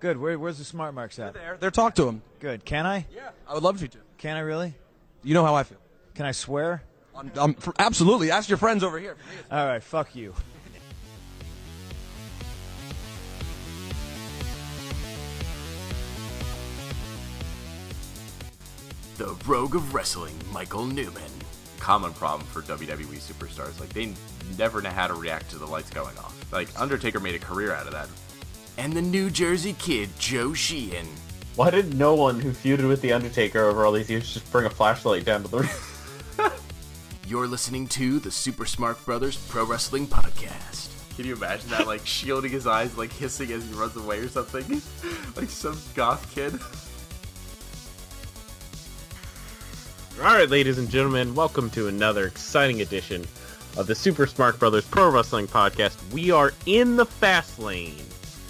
Good. Where, where's the smart marks at? They're there, there. Talk to him. Good. Can I? Yeah, I would love you to. Can I really? You know how I feel. Can I swear? I'm, I'm for, absolutely. Ask your friends over here. All right. Fuck you. The Rogue of Wrestling, Michael Newman. Common problem for WWE superstars. Like, they never know how to react to the lights going off. Like, Undertaker made a career out of that. And the New Jersey kid, Joe Sheehan. Why did no one who feuded with The Undertaker over all these years just bring a flashlight down to the ring? You're listening to the Super Smart Brothers Pro Wrestling Podcast. Can you imagine that, like, shielding his eyes, like, hissing as he runs away or something? like some goth kid? All right, ladies and gentlemen, welcome to another exciting edition of the Super Smart Brothers Pro Wrestling Podcast. We are in the fast lane.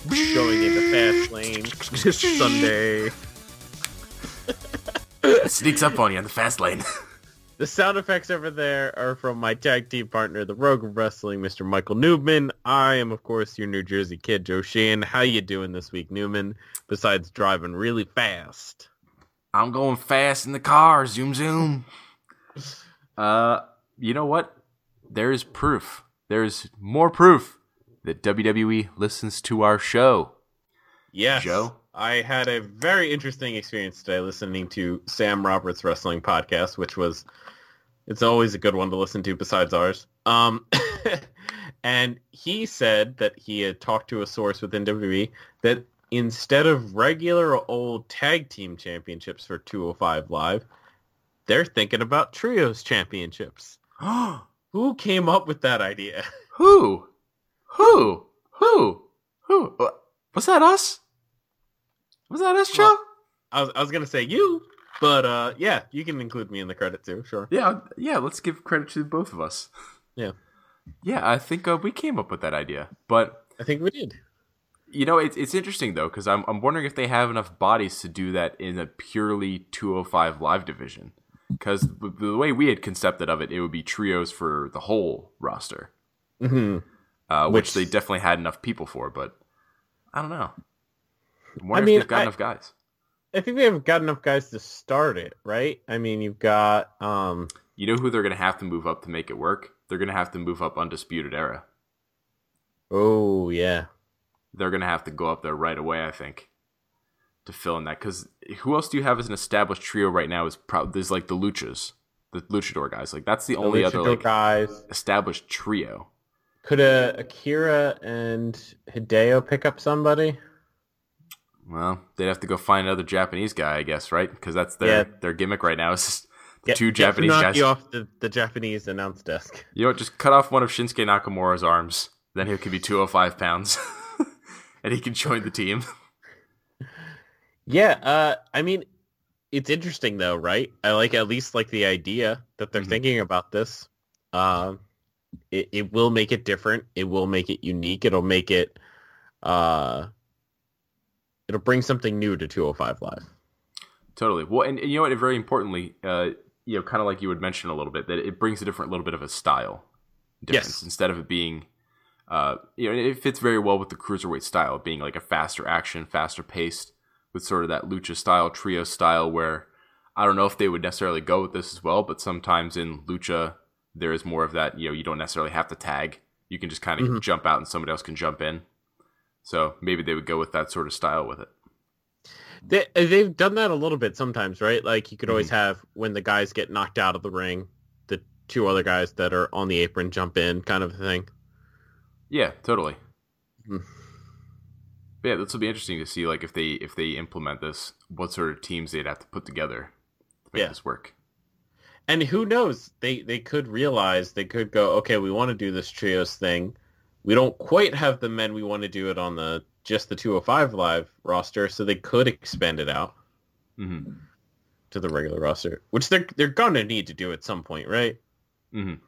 Going into fast lane this Sunday. Sneaks up on you on the fast lane. The sound effects over there are from my tag team partner, the Rogue of Wrestling, Mr. Michael Newman. I am, of course, your New Jersey kid, Joe Sheehan. How you doing this week, Newman? Besides driving really fast. I'm going fast in the car. Zoom, zoom. Uh, you know what? There is proof. There's more proof that WWE listens to our show. Yes. Joe? I had a very interesting experience today listening to Sam Roberts Wrestling Podcast, which was it's always a good one to listen to besides ours. Um and he said that he had talked to a source within WWE that instead of regular old tag team championships for 205 live, they're thinking about trios championships. Who came up with that idea? Who? Who? Who? Who? Was that us? Was that us, Joe? Well- I was, I was gonna say you, but uh, yeah, you can include me in the credit too. Sure. yeah, yeah. Let's give credit to both of us. Yeah. Yeah, I think uh, we came up with that idea, but I think we did. You know, it's it's interesting though because I'm I'm wondering if they have enough bodies to do that in a purely 205 live division. Because the way we had concepted of it, it would be trios for the whole roster, hmm uh, which, Which- they definitely had enough people for. But I don't know. I'm wondering mean, if they've got I- enough guys. I think they have got enough guys to start it, right? I mean, you've got um, You know who they're going to have to move up to make it work? They're going to have to move up Undisputed Era. oh yeah, They're going to have to go up there right away, I think, to fill in that. Because who else do you have as an established trio right now? Is pro- there's like the Luchas, the Luchador guys. Like that's the, the only other like guys. established trio. Could uh, Akira and Hideo pick up somebody? Well, they'd have to go find another Japanese guy, I guess, right? Because that's their Yeah. their gimmick right now. Is just the Get- two Japanese Funaki guys. off the, the Japanese announce desk. You know what? Just cut off one of Shinsuke Nakamura's arms. Then he could be 205 pounds. and he can join the team. Yeah, uh, I mean, it's interesting though, right? I like at least like the idea that they're Mhm. thinking about this. Um, it, it will make it different. It will make it unique. It'll make it, uh, it'll bring something new to 205 Live. Totally. Well, and, and you know what? Very importantly, uh, you know, kind of like you would mention a little bit, that it brings a different little bit of a style difference Yes. instead of it being, uh, you know, it fits very well with the cruiserweight style, being like a faster action, faster paced, with sort of that lucha style, trio style. Where I don't know if they would necessarily go with this as well, but sometimes in lucha there is more of that. You know, you don't necessarily have to tag; you can just kind of Mhm. jump out and somebody else can jump in. So maybe they would go with that sort of style with it. They, uh, they've done that a little bit sometimes, right? Like you could always have when the guys get knocked out of the ring, the two other guys that are on the apron jump in kind of a thing. Yeah, totally. But yeah, this will be interesting to see, like if they if they implement this, what sort of teams they'd have to put together to make Yeah. this work. And who knows? They they could realize they could go, okay, we want to do this trios thing. We don't quite have the men we want to do it on the just the 205 live roster, so they could expand it out hmm to the regular roster, which they're they're gonna need to do at some point, right? hmm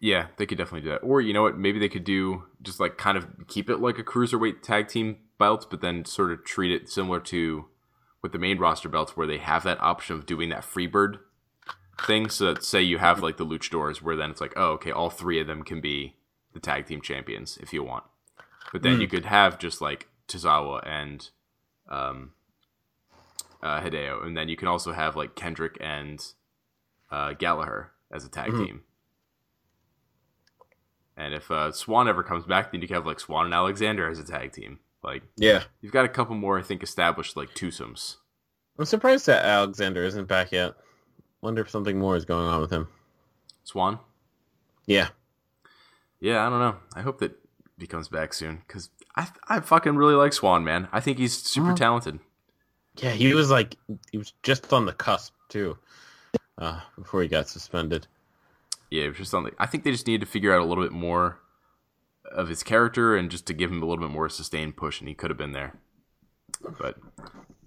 Yeah, they could definitely do that. Or you know what? Maybe they could do just like kind of keep it like a cruiserweight tag team belt, but then sort of treat it similar to with the main roster belts, where they have that option of doing that freebird thing. So that say you have like the luchadors, where then it's like, oh, okay, all three of them can be the tag team champions if you want. But then Mm. you could have just like Tozawa and um, uh, Hideo, and then you can also have like Kendrick and uh, Gallagher as a tag Mhm. team. And if uh, Swann ever comes back, then you can have like Swann and Alexander as a tag team. Like Yeah. you've got a couple more, I think, established like twosomes. I'm surprised that Alexander isn't back yet. Wonder if something more is going on with him. Swann, Yeah. yeah, I don't know. I hope that he comes back soon because I I fucking really like Swann, man. I think he's super talented. Yeah, he was like he was just on the cusp too. Uh, before he got suspended. Yeah, it was just something. I think they just need to figure out a little bit more of his character and just to give him a little bit more sustained push, and he could have been there. But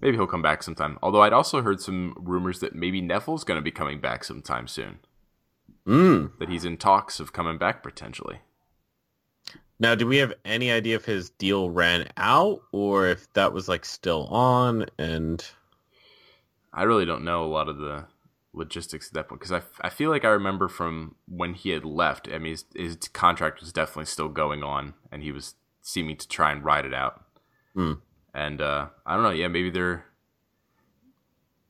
maybe he'll come back sometime. Although I'd also heard some rumors that maybe Neville's going to be coming back sometime soon. Mm. That he's in talks of coming back potentially. Now, do we have any idea if his deal ran out or if that was like still on? And I really don't know a lot of the logistics at that point because I, I feel like I remember from when he had left. I mean, his, his contract was definitely still going on, and he was seeming to try and ride it out. Hmm. And uh, I don't know. Yeah, maybe they're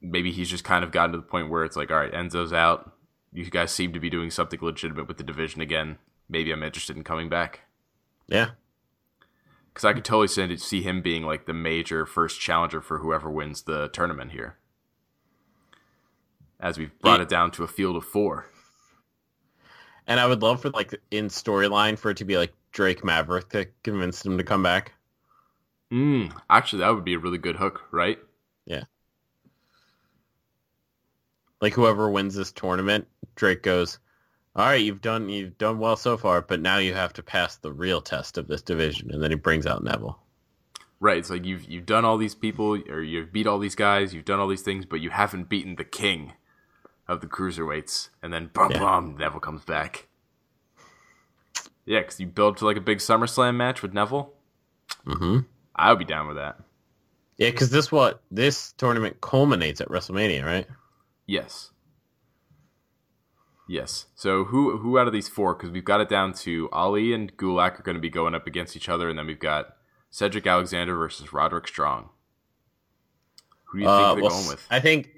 maybe he's just kind of gotten to the point where it's like, all right, Enzo's out. You guys seem to be doing something legitimate with the division again. Maybe I'm interested in coming back yeah, because I could totally see him being like the major first challenger for whoever wins the tournament here. As we've brought Yeah. it down to a field of four. and I would love for like in storyline for it to be like Drake Maverick that convinced him to come back. Mm, actually, that would be a really good hook, right? Yeah. Like whoever wins this tournament, Drake goes, "All right, you've done you've done well so far, but now you have to pass the real test of this division." And then he brings out Neville. Right. It's like you've you've done all these people, or you've beat all these guys, you've done all these things, but you haven't beaten the king of the cruiserweights. And then bum Yeah. bum, Neville comes back. Yeah, because you build to like a big SummerSlam match with Neville. Mm-hmm. I would be down with that. Yeah, because this what this tournament culminates at WrestleMania, right? Yes. Yes. So who who out of these four? Because we've got it down to Ali and Gulak are going to be going up against each other, and then we've got Cedric Alexander versus Roderick Strong. Who do you think Uh, they're well, going with? I think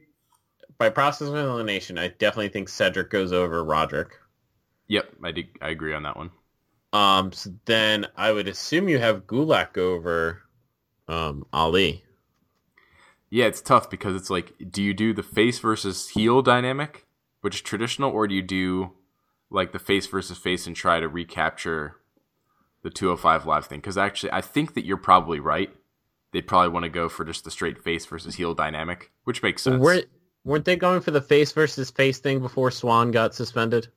by process of elimination, I definitely think Cedric goes over Roderick. Yep, I do, I agree on that one. Um, so then I would assume you have Gulak over um, Ali. Yeah, it's tough because it's like, do you do the face versus heel dynamic, which is traditional, or do you do like the face versus face and try to recapture the 205 live thing? Because actually, I think that you're probably right. They'd probably want to go for just the straight face versus heel dynamic, which makes sense. Were, weren't they going for the face versus face thing before Swann got suspended?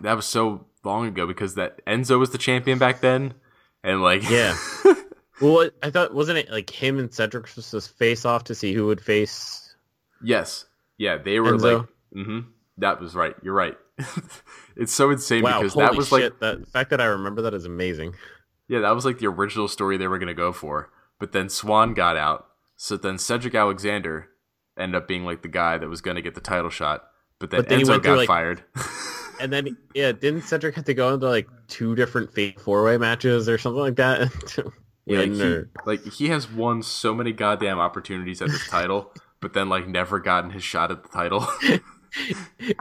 That was so long ago because that Enzo was the champion back then, and like Yeah. Well, I thought wasn't it like him and Cedric was to face off to see who would face? yes, yeah, they were Enzo? like, mm-hmm, that was right. You're right. it's so insane Wow, because that was shit! like that the fact that I remember that is amazing. Yeah, that was like the original story they were going to go for. But then Swann got out. So then Cedric Alexander ended up being like the guy that was going to get the title shot. But then, But then Enzo got through, like- fired. And then yeah, didn't Cedric have to go into like two different fatal four way matches or something like that? Yeah, like, he, like he has won so many goddamn opportunities at this title, but then like never gotten his shot at the title.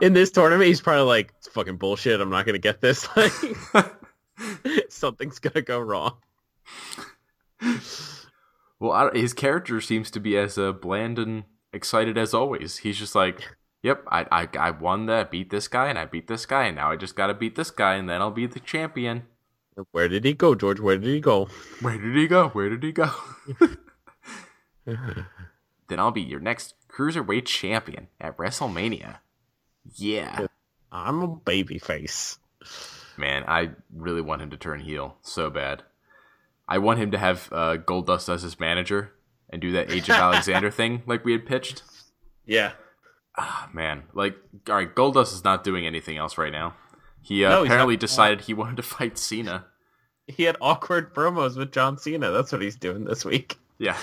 in this tournament, he's probably like, "It's fucking bullshit. I'm not gonna get this. Like, something's gonna go wrong." Well, I, his character seems to be as uh, bland and excited as always. He's just like, "Yep, I, I I won that, beat this guy, and I beat this guy, and now I just got to beat this guy, and then I'll be the champion." Where did he go, George? Where did he go? Where did he go? Where did he go? then I'll be your next cruiserweight champion at WrestleMania. Yeah. I'm a baby face. Man, I really want him to turn heel so bad. I want him to have uh, Goldust as his manager and do that Age of Alexander thing like we had pitched. Yeah. Ah, man, like, all right, Goldust is not doing anything else right now. He uh, No, apparently not- decided he wanted to fight Cena. He had awkward promos with John Cena. That's what he's doing this week. Yeah.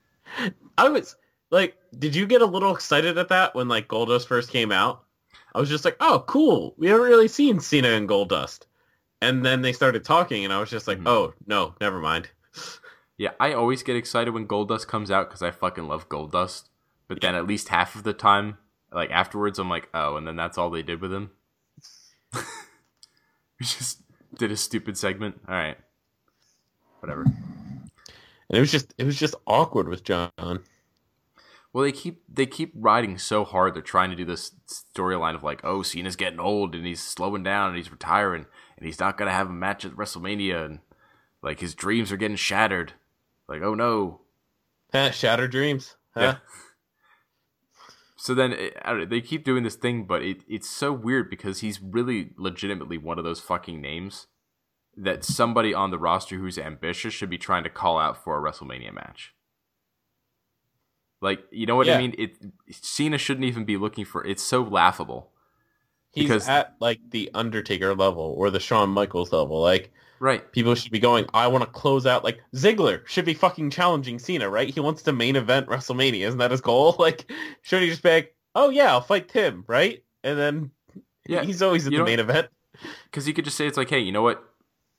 I was like, did you get a little excited at that when like Goldust first came out? I was just like, oh, cool. We haven't really seen Cena and Goldust. And then they started talking, and I was just like, Mhm. oh no, never mind. Yeah, I always get excited when Goldust comes out because I fucking love Goldust. But then at least half of the time, like afterwards, I'm like, oh, and then that's all they did with him. we just did a stupid segment. All right, whatever. And it was just it was just awkward with John. Well, they keep they keep riding so hard. They're trying to do this storyline of like, oh, Cena's getting old and he's slowing down and he's retiring and he's not gonna have a match at WrestleMania and like his dreams are getting shattered. Like, oh no, Shattered dreams. Huh? Yeah. So then eh, it, don't know, they keep doing this thing, but it, it's so weird because he's really legitimately one of those fucking names that somebody on the roster who's ambitious should be trying to call out for a WrestleMania match. Like, you know what Yeah. I mean? It Cena shouldn't even be looking for. It's so laughable. He's Because- at like the Undertaker level or the Shawn Michaels level. Like Right. people should be going, I want to close out like Ziggler should be fucking challenging Cena, right? He wants to main event WrestleMania. Isn't that his goal? Like, should he just be like, oh yeah, I'll fight Tim, right? And then Yeah. he's always in the main event. Because you could just say it's like, hey, you know what?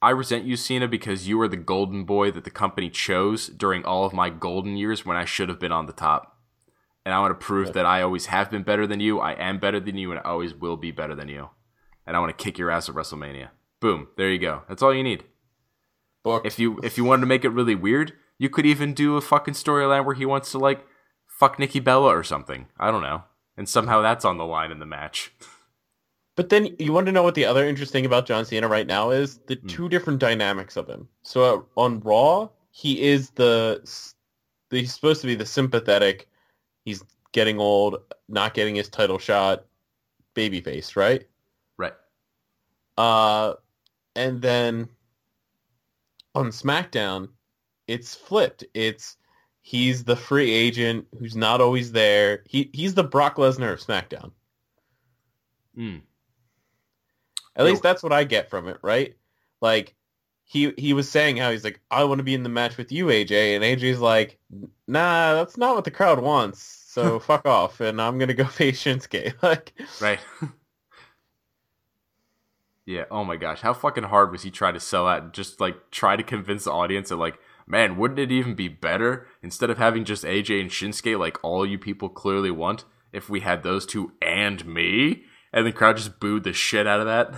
I resent you, Cena, because you were the golden boy that the company chose during all of my golden years when I should have been on the top. And I want to prove that I always have been better than you, I am better than you, and I always will be better than you. And I want to kick your ass at WrestleMania. Boom, there you go. That's all you need. Book. If you if you wanted to make it really weird, you could even do a fucking storyline where he wants to like fuck Nikki Bella or something. I don't know. And somehow that's on the line in the match. But then you want to know what the other interesting about John Cena right now is the Hmm. two different dynamics of him. So uh, on Raw, he is the- he's supposed to be the sympathetic. He's getting old, not getting his title shot, babyface, right? Right. Uh, and then on SmackDown, it's flipped. It's he's the free agent who's not always there. He he's the Brock Lesnar of SmackDown. Mm. At least that's what I get from it, right? Like he he was saying how he's like, I want to be in the match with you, AJ, and AJ's like, Nah, that's not what the crowd wants. So fuck off, and I'm gonna go face Shinsuke. Like, Right. yeah. Oh my gosh, how fucking hard was he trying to sell that? Just like try to convince the audience that like, man, wouldn't it even be better instead of having just AJ and Shinsuke like all you people clearly want if we had those two and me? And the crowd just booed the shit out of that.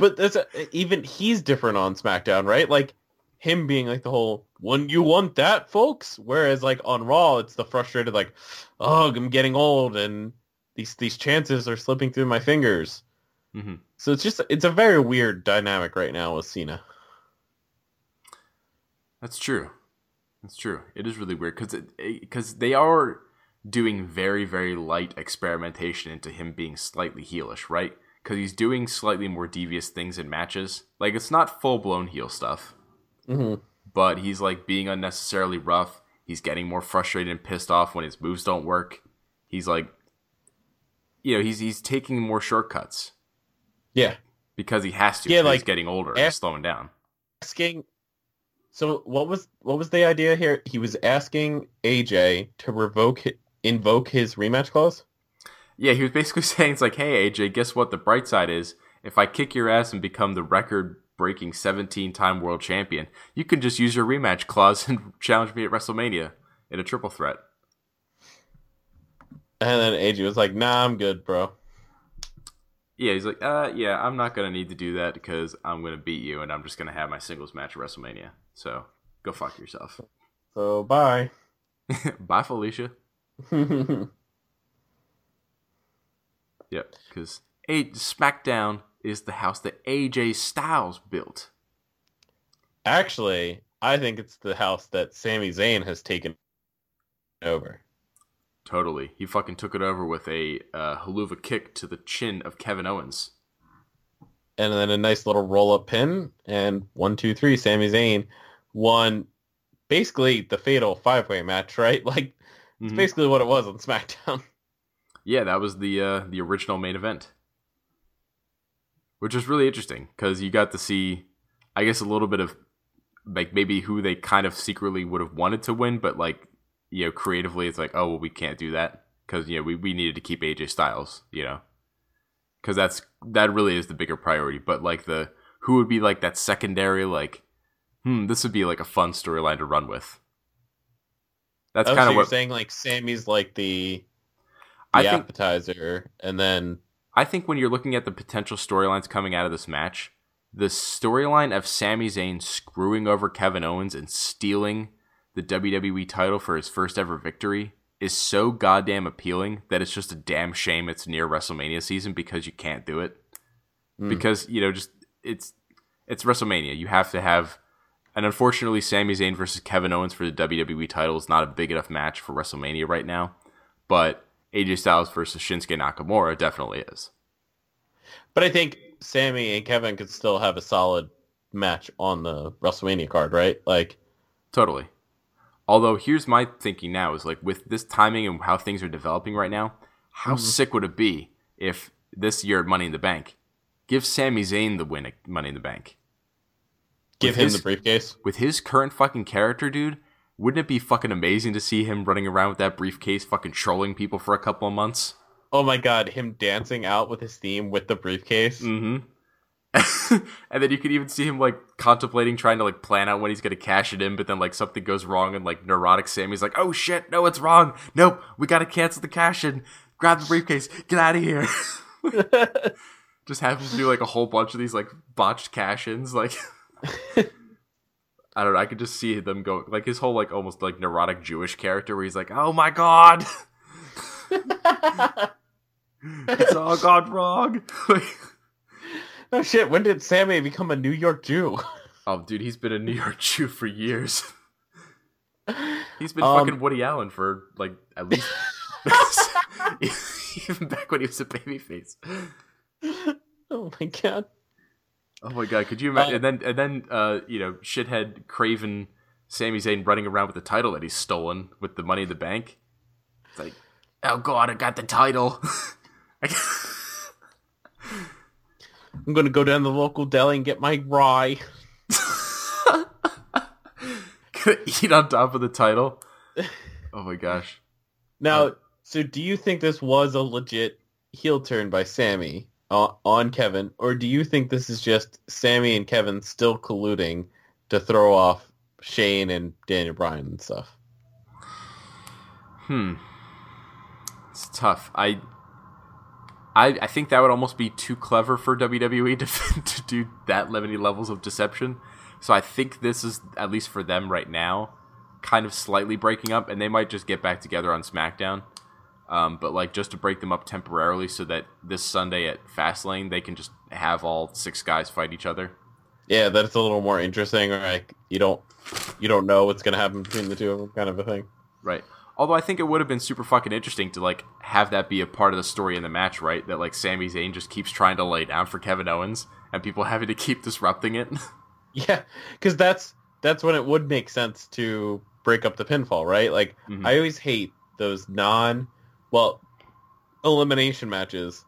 But that's a, even he's different on SmackDown, right? Like him being like the whole "when you want that, folks," whereas like on Raw, it's the frustrated like, "Oh, I'm getting old and these these chances are slipping through my fingers." hmm So it's just it's a very weird dynamic right now with Cena. That's true. That's true. It is really weird because because they are doing very very light experimentation into him being slightly heelish, right? Because he's doing slightly more devious things in matches. Like it's not full blown heel stuff, hmm but he's like being unnecessarily rough. He's getting more frustrated and pissed off when his moves don't work. He's like, you know, he's he's taking more shortcuts Yeah, because he has to. Yeah, like, he's getting older and slowing down. asking. So what was what was the idea here? He was asking AJ to revoke invoke his rematch clause. Yeah, he was basically saying it's like, hey AJ, guess what? The bright side is if I kick your ass and become the record-breaking 17-time world champion, you can just use your rematch clause and challenge me at WrestleMania in a triple threat. And then AJ was like, "Nah, I'm good, bro." Yeah, he's like, uh, yeah, I'm not gonna need to do that because I'm gonna beat you and I'm just gonna have my singles match at WrestleMania. So go fuck yourself. So bye. Bye, Felicia. Yep, because a SmackDown is the house that AJ Styles built. Actually, I think it's the house that Sami Zayn has taken over. Totally. He fucking took it over with a uh, helluva kick to the chin of Kevin Owens. And then a nice little roll-up pin, and one, two, three, Sami Zayn won basically the fatal five-way match, right? Like, it's Mhm. basically what it was on SmackDown. Yeah, that was the uh, the original main event, which was really interesting because you got to see, I guess, a little bit of like maybe who they kind of secretly would have wanted to win, but like you know, creatively, it's like, oh well, we can't do that because you know we, we needed to keep AJ Styles, you know, because that's that really is the bigger priority. But like the who would be like that secondary like hmm this would be like a fun storyline to run with. That's Oh, kind so of you're what saying like Sami's like the, the I think appetizer, and then I think when you're looking at the potential storylines coming out of this match, the storyline of Sami Zayn screwing over Kevin Owens and stealing the WWE title for his first ever victory is so goddamn appealing that it's just a damn shame it's near WrestleMania season because you can't do it. Mm. Because, you know, just it's it's WrestleMania. You have to have and unfortunately Sami Zayn versus Kevin Owens for the WWE title is not a big enough match for WrestleMania right now. But AJ Styles versus Shinsuke Nakamura definitely is. But I think Sami and Kevin could still have a solid match on the WrestleMania card, right? Like, Totally. Although here's my thinking now is like with this timing and how things are developing right now, how mm-hmm. sick would it be if this year at Money in the Bank, give Sami Zayn the win at Money in the Bank give With him his- the briefcase. with his current fucking character, dude? Wouldn't it be fucking amazing to see him running around with that briefcase, fucking trolling people for a couple of months? Oh my god, him dancing out with his theme with the briefcase. Mm-hmm. and then you could even see him like contemplating trying to like plan out when he's gonna cash it in, but then like something goes wrong and like neurotic Sami's like, "Oh shit, no, it's wrong. Nope, we gotta cancel the cash in. Grab the briefcase. Get out of here." Just have him do like a whole bunch of these like botched cash ins, like. I don't know. I could just see them go like his whole like almost like neurotic Jewish character where he's like, "Oh my god, it's all gone wrong." Like, oh shit, when did Sami become a New York Jew? Oh, dude, he's been a New York Jew for years. He's been Um, fucking Woody Allen for like at least even back when he was a babyface. oh my god. Oh my god, could you imagine? Uh, and then and then uh, you know, shithead Craven Sami Zayn running around with the title that he's stolen with the money in the bank. It's like, oh god, I got the title. I'm gonna go down to the local deli and get my rye. Gonna eat on top of the title. Oh my gosh. Now, Uh, so do you think this was a legit heel turn by Sami uh, on Kevin, or do you think this is just Sami and Kevin still colluding to throw off Shane and Daniel Bryan and stuff? Hmm. It's tough. I, I, I think that would almost be too clever for WWE to, to do that many levels of deception. So I think this is at least for them right now, kind of slightly breaking up, and they might just get back together on SmackDown. Um, but like just to break them up temporarily, so that this Sunday at Fastlane they can just have all six guys fight each other. Yeah, that's a little more interesting. Or like you don't you don't know what's gonna happen between the two of them, kind of a thing. Right. Although I think it would have been super fucking interesting to like have that be a part of the story in the match, right? That like Sami Zayn just keeps trying to lay down for Kevin Owens and people having to keep disrupting it. Yeah, because that's that's when it would make sense to break up the pinfall, right? Like Mhm. I always hate those non, well, elimination matches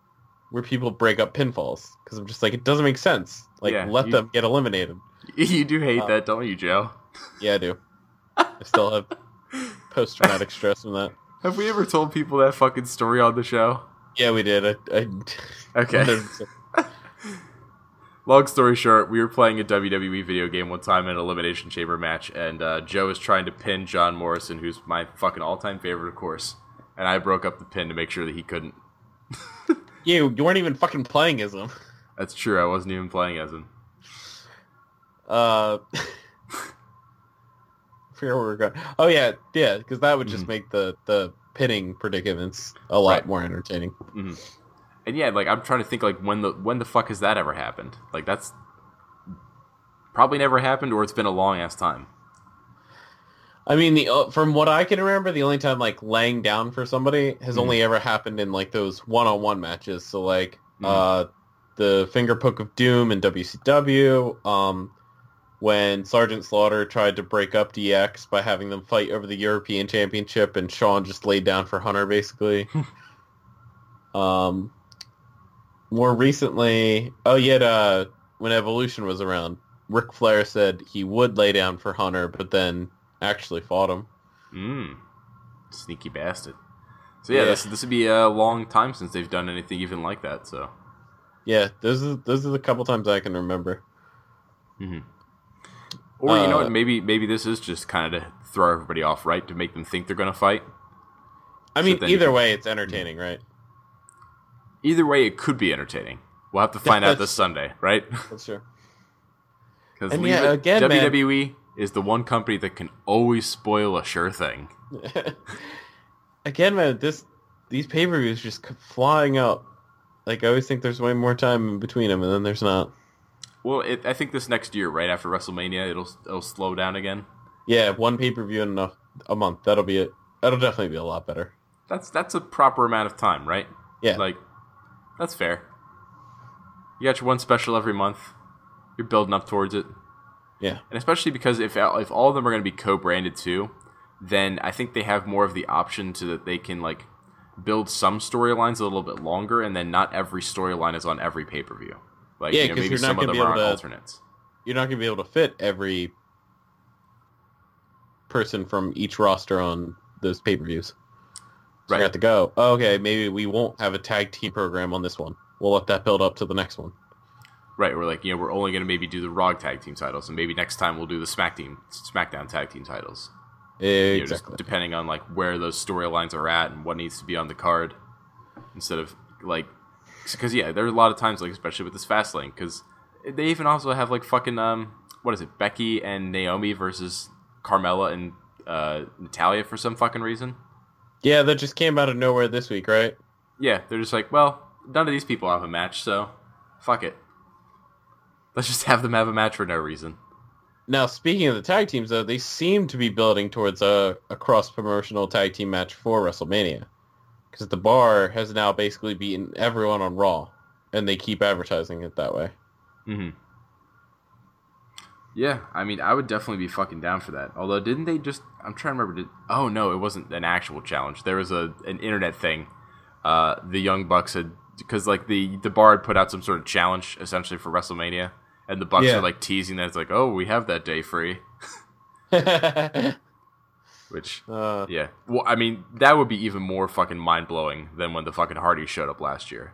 where people break up pinfalls because I'm just like it doesn't make sense. Like Yeah, let you- them get eliminated. you do hate Uh, that, don't you, Joe? Yeah, I do. I still have post traumatic stress from that. Have we ever told people that fucking story on the show? Yeah, we did. I, I, Okay. Long story short, we were playing a WWE video game one time in an Elimination Chamber match, and uh, Joe was trying to pin John Morrison, who's my fucking all-time favorite, of course. And I broke up the pin to make sure that he couldn't. you you weren't even fucking playing as him. That's true. I wasn't even playing as him. Uh, I forget where we're going. Oh yeah, yeah, because that would just Mhm. make the the pinning predicaments a lot Right. more entertaining. And yeah, like I'm trying to think like when the when the fuck has that ever happened? Like that's probably never happened, or it's been a long ass time. I mean, the uh, from what I can remember, the only time like laying down for somebody has Mhm. only ever happened in like those one-on-one matches. So like Mhm. uh, the finger poke of doom in WCW. Um, when Sergeant Slaughter tried to break up DX by having them fight over the European Championship, and Shawn just laid down for Hunter basically. um, more recently, oh yeah, uh, when Evolution was around, Ric Flair said he would lay down for Hunter, but then actually fought him. Mm. Sneaky bastard. So yeah, Yeah. this this would be a long time since they've done anything even like that. So Yeah, those are those are the couple times I can remember. Or you know Uh, what? Maybe maybe this is just kind of to throw everybody off, right? To make them think they're gonna fight. I mean, you either can- way, it's entertaining, right? Either way, it could be entertaining. We'll have to find out this Sunday, right? That's true. Because And yeah, again, man- WWE is the one company that can always spoil a sure thing. Again, man, this these pay per views just keep flying out. Like I always think there's way more time in between them, and then there's not. Well, it, I think this next year, right after WrestleMania, it'll it'll slow down again. Yeah, one pay per view in a, a month. That'll be it. That'll definitely be a lot better. That's that's a proper amount of time, right? Yeah. Like, that's fair. You got your one special every month. You're building up towards it, Yeah. and especially because if if all of them are going to be co-branded too, then I think they have more of the option to that they can like build some storylines a little bit longer, and then not every storyline is on every pay per view. Like, Yeah, you know, maybe you're not some of them be are able on to- alternates. You're not gonna be able to fit every person from each roster on those pay per views. So Right. you have to go. Oh, okay, maybe we won't have a tag team program on this one. We'll let that build up to the next one. Right, we're like, you know, we're only going to maybe do the Raw tag team titles, and maybe next time we'll do the Smack team, SmackDown tag team titles. You know, just Exactly. depending on like where those storylines are at and what needs to be on the card, instead of like, because yeah, there are a lot of times like, especially with this fast lane, because they even also have like fucking um, what is it, Becky and Naomi versus Carmella and uh, Natalya for some fucking reason. yeah, that just came out of nowhere this week, right? Yeah, they're just like, well, none of these people have a match, so fuck it. Let's just have them have a match for no reason. Now, speaking of the tag teams, though, they seem to be building towards a, a cross-promotional tag team match for WrestleMania. Because the Bar has now basically beaten everyone on Raw, and they keep advertising it that way. hmm Yeah, I mean, I would definitely be fucking down for that. Although, didn't they just? I'm trying to remember. Did, oh no, it wasn't an actual challenge. There was a an internet thing. Uh, the Young Bucks had because like the the bar had put out some sort of challenge essentially for WrestleMania, and the Bucks Yeah. are like teasing that it's like, oh, we have that day free. Which, uh, yeah, well, I mean, that would be even more fucking mind blowing than when the fucking Hardys showed up last year.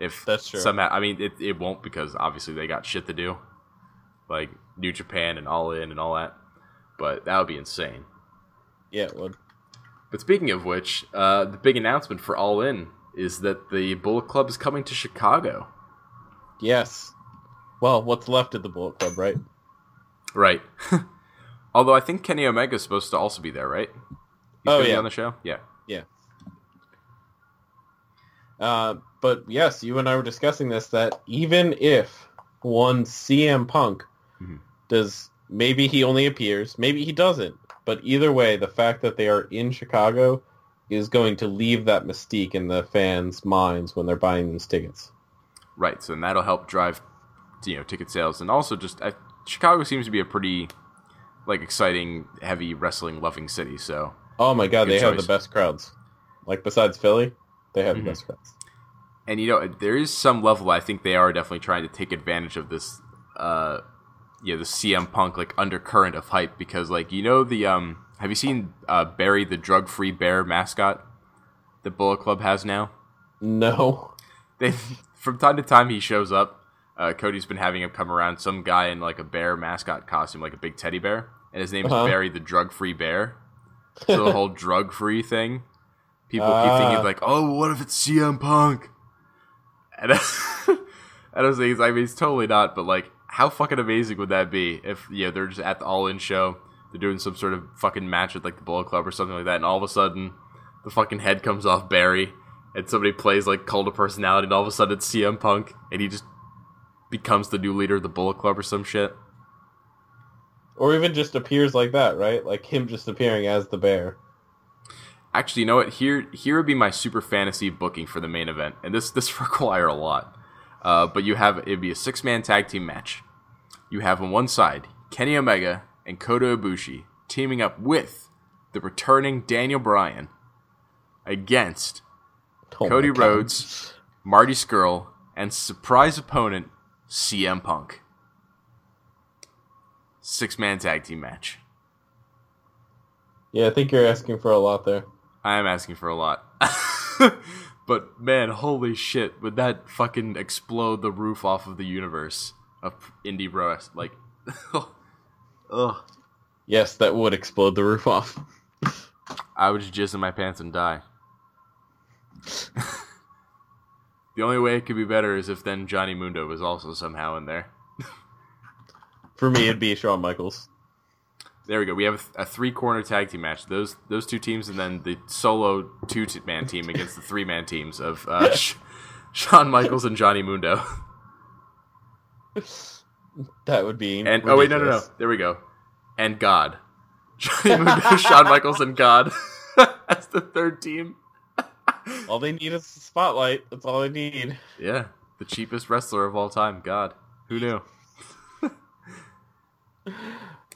If That's true. Somehow, I mean, it, it won't because obviously they got shit to do, like New Japan and All In and all that. But that would be insane. yeah, it would. But speaking of which, uh, the big announcement for All In is that the Bullet Club is coming to Chicago. Yes. Well, what's left of the Bullet Club, right? Right. Although I think Kenny Omega is supposed to also be there, right? He's Oh, yeah. on the show. Yeah. Yeah. Uh, but yes, you and I were discussing this that even if one CM Punk Mhm. does, maybe he only appears, maybe he doesn't. But either way, the fact that they are in Chicago is going to leave that mystique in the fans' minds when they're buying these tickets. Right. So and that'll help drive, you know, ticket sales, and also just I, Chicago seems to be a pretty like exciting, heavy wrestling loving city. So Oh my God, they have the best crowds. Like besides Philly, they have Mhm. the best crowds. and you know there is some level I think they are definitely trying to take advantage of this uh yeah the CM Punk like undercurrent of hype because like you know the um have you seen uh Barry the drug free bear mascot that Bullet Club has now No. they from time to time he shows up uh Cody's been having him come around some guy in like a bear mascot costume like a big teddy bear and his name is Uh-huh. Barry the drug free bear so the whole drug free thing people keep Ah. thinking like oh what if it's CM Punk and I don't think I mean it's totally not, but like how fucking amazing would that be if you know they're just at the all in show, they're doing some sort of fucking match with like the Bullet Club or something like that, and all of a sudden the fucking head comes off Barry and somebody plays like Cult of Personality and all of a sudden it's CM Punk and he just becomes the new leader of the Bullet Club or some shit. Or even just appears like that, right? Like him just appearing as the bear. Actually, you know what? Here, here would be my super fantasy booking for the main event, and this this require a lot. Uh, but you have it'd be a six man tag team match. You have on one side Kenny Omega and Kota Ibushi teaming up with the returning Daniel Bryan against Oh Cody Rhodes, Marty Scurll, and surprise opponent CM Punk. Six man tag team match. Yeah, I think you're asking for a lot there. I am asking for a lot. but man, holy shit, would that fucking explode the roof off of the universe of indie bro like Ugh. Yes, that would explode the roof off. I would just jizz in my pants and die. the only way it could be better is if then Johnny Mundo was also somehow in there. For me, it'd be Shawn Michaels. There we go. We have a, a three corner tag team match. Those those two teams, and then the solo two man team against the three man teams of uh, Sh- Shawn Michaels and Johnny Mundo. That would be. And oh wait, no, no, no. ridiculous. There we go. And God, Johnny Mundo, Shawn Michaels, and God. That's the third team. All they need is a spotlight. That's all they need. Yeah, the cheapest wrestler of all time. God, who knew?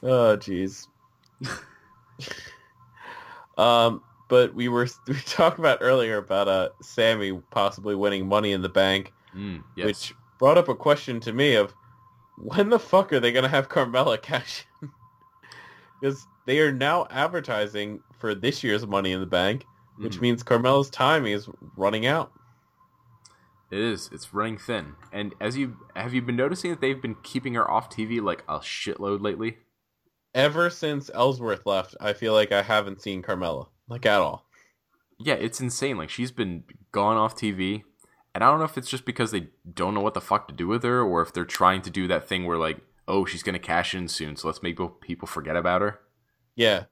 Oh, jeez. um, but we were we talked about earlier about uh Sami possibly winning Money in the Bank, Mm, yes. which brought up a question to me of when the fuck are they gonna have Carmella cash in? Because they are now advertising for this year's Money in the Bank, which Mm. means Carmella's time is running out. It is. It's running thin. And as you have you been noticing that they've been keeping her off TV like a shitload lately? Ever since Ellsworth left, I feel like I haven't seen Carmella like at all. Yeah, it's insane. Like she's been gone off TV, and I don't know if it's just because they don't know what the fuck to do with her, or if they're trying to do that thing where like, oh, she's gonna cash in soon, so let's make people forget about her. Yeah,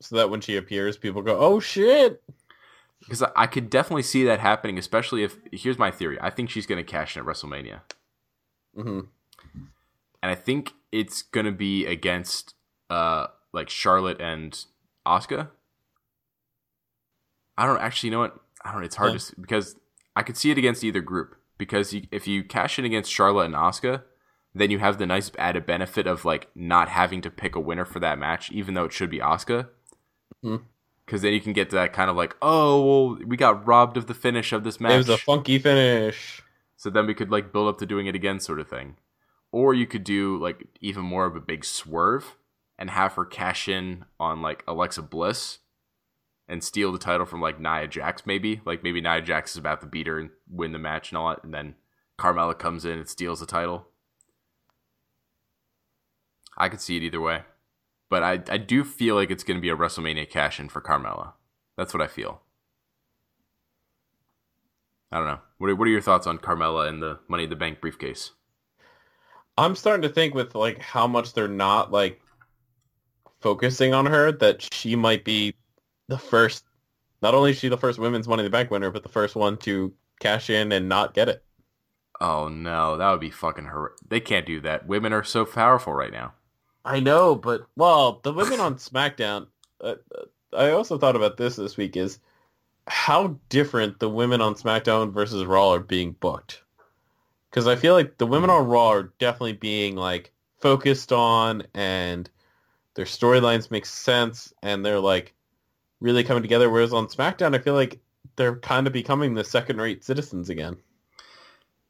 so that when she appears, people go, "Oh shit!" Because I, could definitely see that happening, especially if here's my theory. I think she's gonna cash in at WrestleMania, hmm and I think it's gonna be against uh like Charlotte and Asuka. I don't actually you know what I don't. It's hard Yeah. to s because I could see it against either group because you, if you cash in against Charlotte and Asuka, then you have the nice added benefit of like not having to pick a winner for that match, even though it should be Asuka. Mhm. Because then you can get to that kind of like, oh well, we got robbed of the finish of this match. It was a funky finish. So then we could like build up to doing it again, sort of thing. Or you could do like even more of a big swerve and have her cash in on like Alexa Bliss and steal the title from like Nia Jax, maybe. Like maybe Nia Jax is about to beat her and win the match and all that, and then Carmella comes in and steals the title. I could see it either way. But I, I do feel like it's going to be a WrestleMania cash in for Carmella. That's what I feel. I don't know. What are, what are your thoughts on Carmella and the Money in the Bank briefcase? I'm starting to think with like how much they're not like focusing on her that she might be the first. Not only is she the first women's Money in the Bank winner, but the first one to cash in and not get it. Oh no, that would be fucking horrific. They can't do that. Women are so powerful right now. I know, but well, the women on SmackDown. Uh, uh, I also thought about this this week is how different the women on SmackDown versus Raw are being booked. Because I feel like the women on Raw are definitely being like focused on, and their storylines make sense, and they're like really coming together. Whereas on SmackDown, I feel like they're kind of becoming the second-rate citizens again.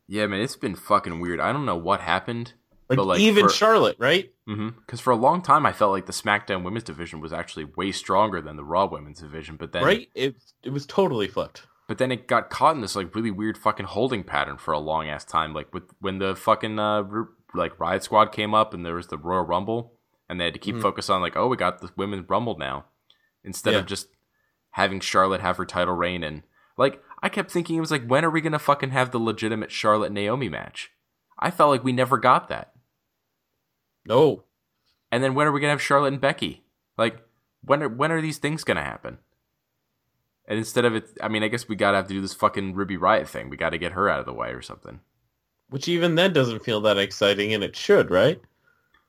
Yeah, man, it's been fucking weird. I don't know what happened. Like, like, even for- Charlotte, right? Because for a long time, I felt like the SmackDown Women's division was actually way stronger than the Raw Women's division. But then, right? It it was totally flipped. but then it got caught in this like really weird fucking holding pattern for a long ass time. Like with when the fucking uh, like Riott Squad came up and there was the Royal Rumble, and they had to keep Mhm. focus on like, oh, we got the Women's Rumble now, instead Yeah. of just having Charlotte have her title reign. And like, I kept thinking it was like, when are we gonna fucking have the legitimate Charlotte Naomi match? I felt like we never got that. No, And then when are we gonna have Charlotte and Becky? Like, when are when are these things gonna happen? And instead of it, I mean, I guess we gotta have to do this fucking Ruby Riott thing. We gotta get her out of the way or something. Which even then doesn't feel that exciting, and it should, right?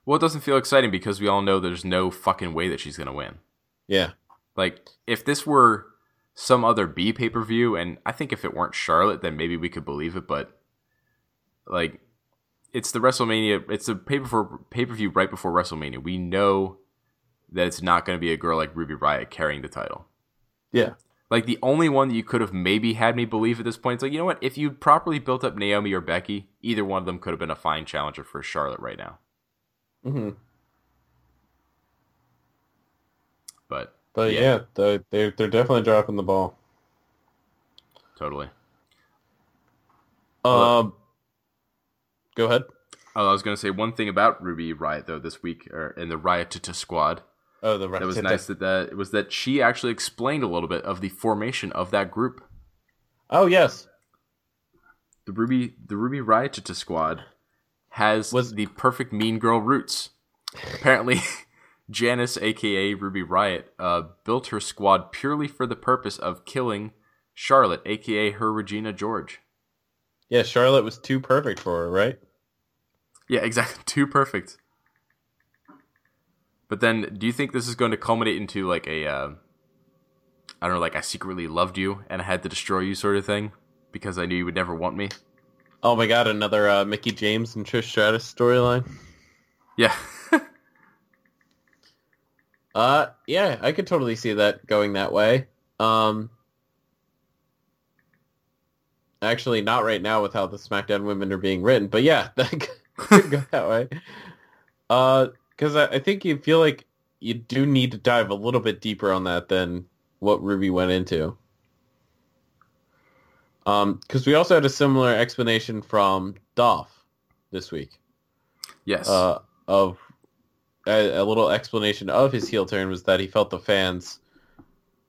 Well, it doesn't feel exciting because we all know there's no fucking way that she's gonna win. Yeah. Like, if this were some other B pay per view, and I think if it weren't Charlotte, then maybe we could believe it. But like, it's the WrestleMania. It's the pay per pay per view right before WrestleMania. We know that it's not going to be a girl like Ruby Riott carrying the title. Yeah. Like the only one that you could have maybe had me believe at this point is like, you know what? If you properly built up Naomi or Becky, either one of them could have been a fine challenger for Charlotte right now. hmm But But Yeah. yeah, they they're, they're definitely dropping the ball. totally. Um, go ahead. Oh, I was gonna say one thing about Ruby Riott though this week, or in the Riot to squad. Oh, the That was nice that that it was that she actually explained a little bit of the formation of that group. Oh yes, The Ruby the Ruby Riott to squad has Was- the perfect mean girl roots. Apparently, Janis, aka Ruby Riott, uh, built her squad purely for the purpose of killing Charlotte, aka her Regina George. Yeah. Charlotte was too perfect for her, right? Yeah, exactly. Too perfect. But then, do you think this is going to culminate into like a, uh, I don't know, like I secretly loved you and I had to destroy you sort of thing because I knew you would never want me? Oh my god, another uh, Mickie James and Trish Stratus storyline. Yeah. Uh, yeah, I could totally see that going that way. Um, actually, not right now with how the SmackDown women are being written, but yeah, that could go that way. Uh, because I, I think you feel like you do need to dive a little bit deeper on that than what Ruby went into. Um, because we also had a similar explanation from Dolph this week yes. uh, of a, a little explanation of his heel turn was that he felt the fans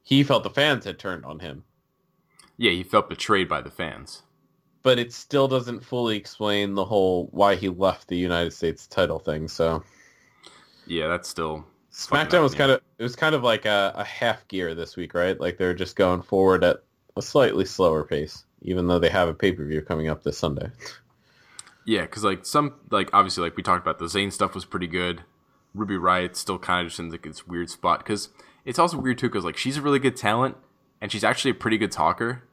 he felt the fans had turned on him yeah, he felt betrayed by the fans. but it still doesn't fully explain the whole why he left the United States title thing so Yeah, that's still. SmackDown was kind of it was kind of like a, a half gear this week right like they're just going forward at a slightly slower pace even though they have a pay-per-view coming up this Sunday Yeah, because like some, like obviously, like we talked about, the Zayn stuff was pretty good. Ruby Riott still kind of just in like this weird spot because it's also weird too because like she's a really good talent and she's actually a pretty good talker,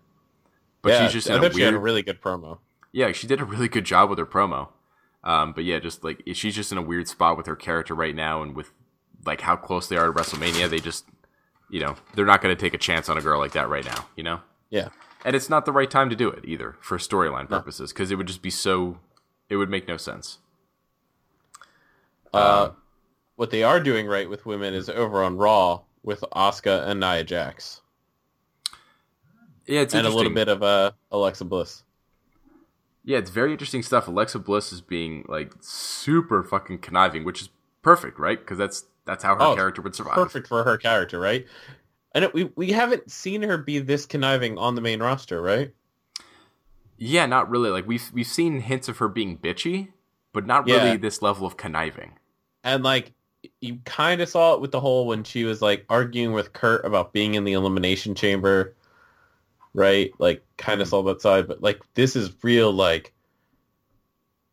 but yeah, she's just I in a thought she had a really good promo yeah, she did a really good job with her promo. Um, but yeah, just like she's just in a weird spot with her character right now, and with like how close they are to WrestleMania, they just, you know, they're not going to take a chance on a girl like that right now, you know. yeah And it's not the right time to do it either for storyline purposes because it would just be so, it would make no sense. Uh, what they are doing right with women is over on Raw with Asuka and Nia Jax, Yeah, it's and a little bit of uh, Alexa Bliss. Yeah, it's very interesting stuff. Alexa Bliss is being like super fucking conniving, which is perfect, right? Because that's that's how her Oh, character would survive. Perfect for her character, right? And we we haven't seen her be this conniving on the main roster, right? Yeah, not really. Like we've we've seen hints of her being bitchy, but not Yeah. really this level of conniving. And like you kind of saw it with the whole when she was like arguing with Kurt about being in the elimination chamber, right? Like kind of saw that side, but like this is real like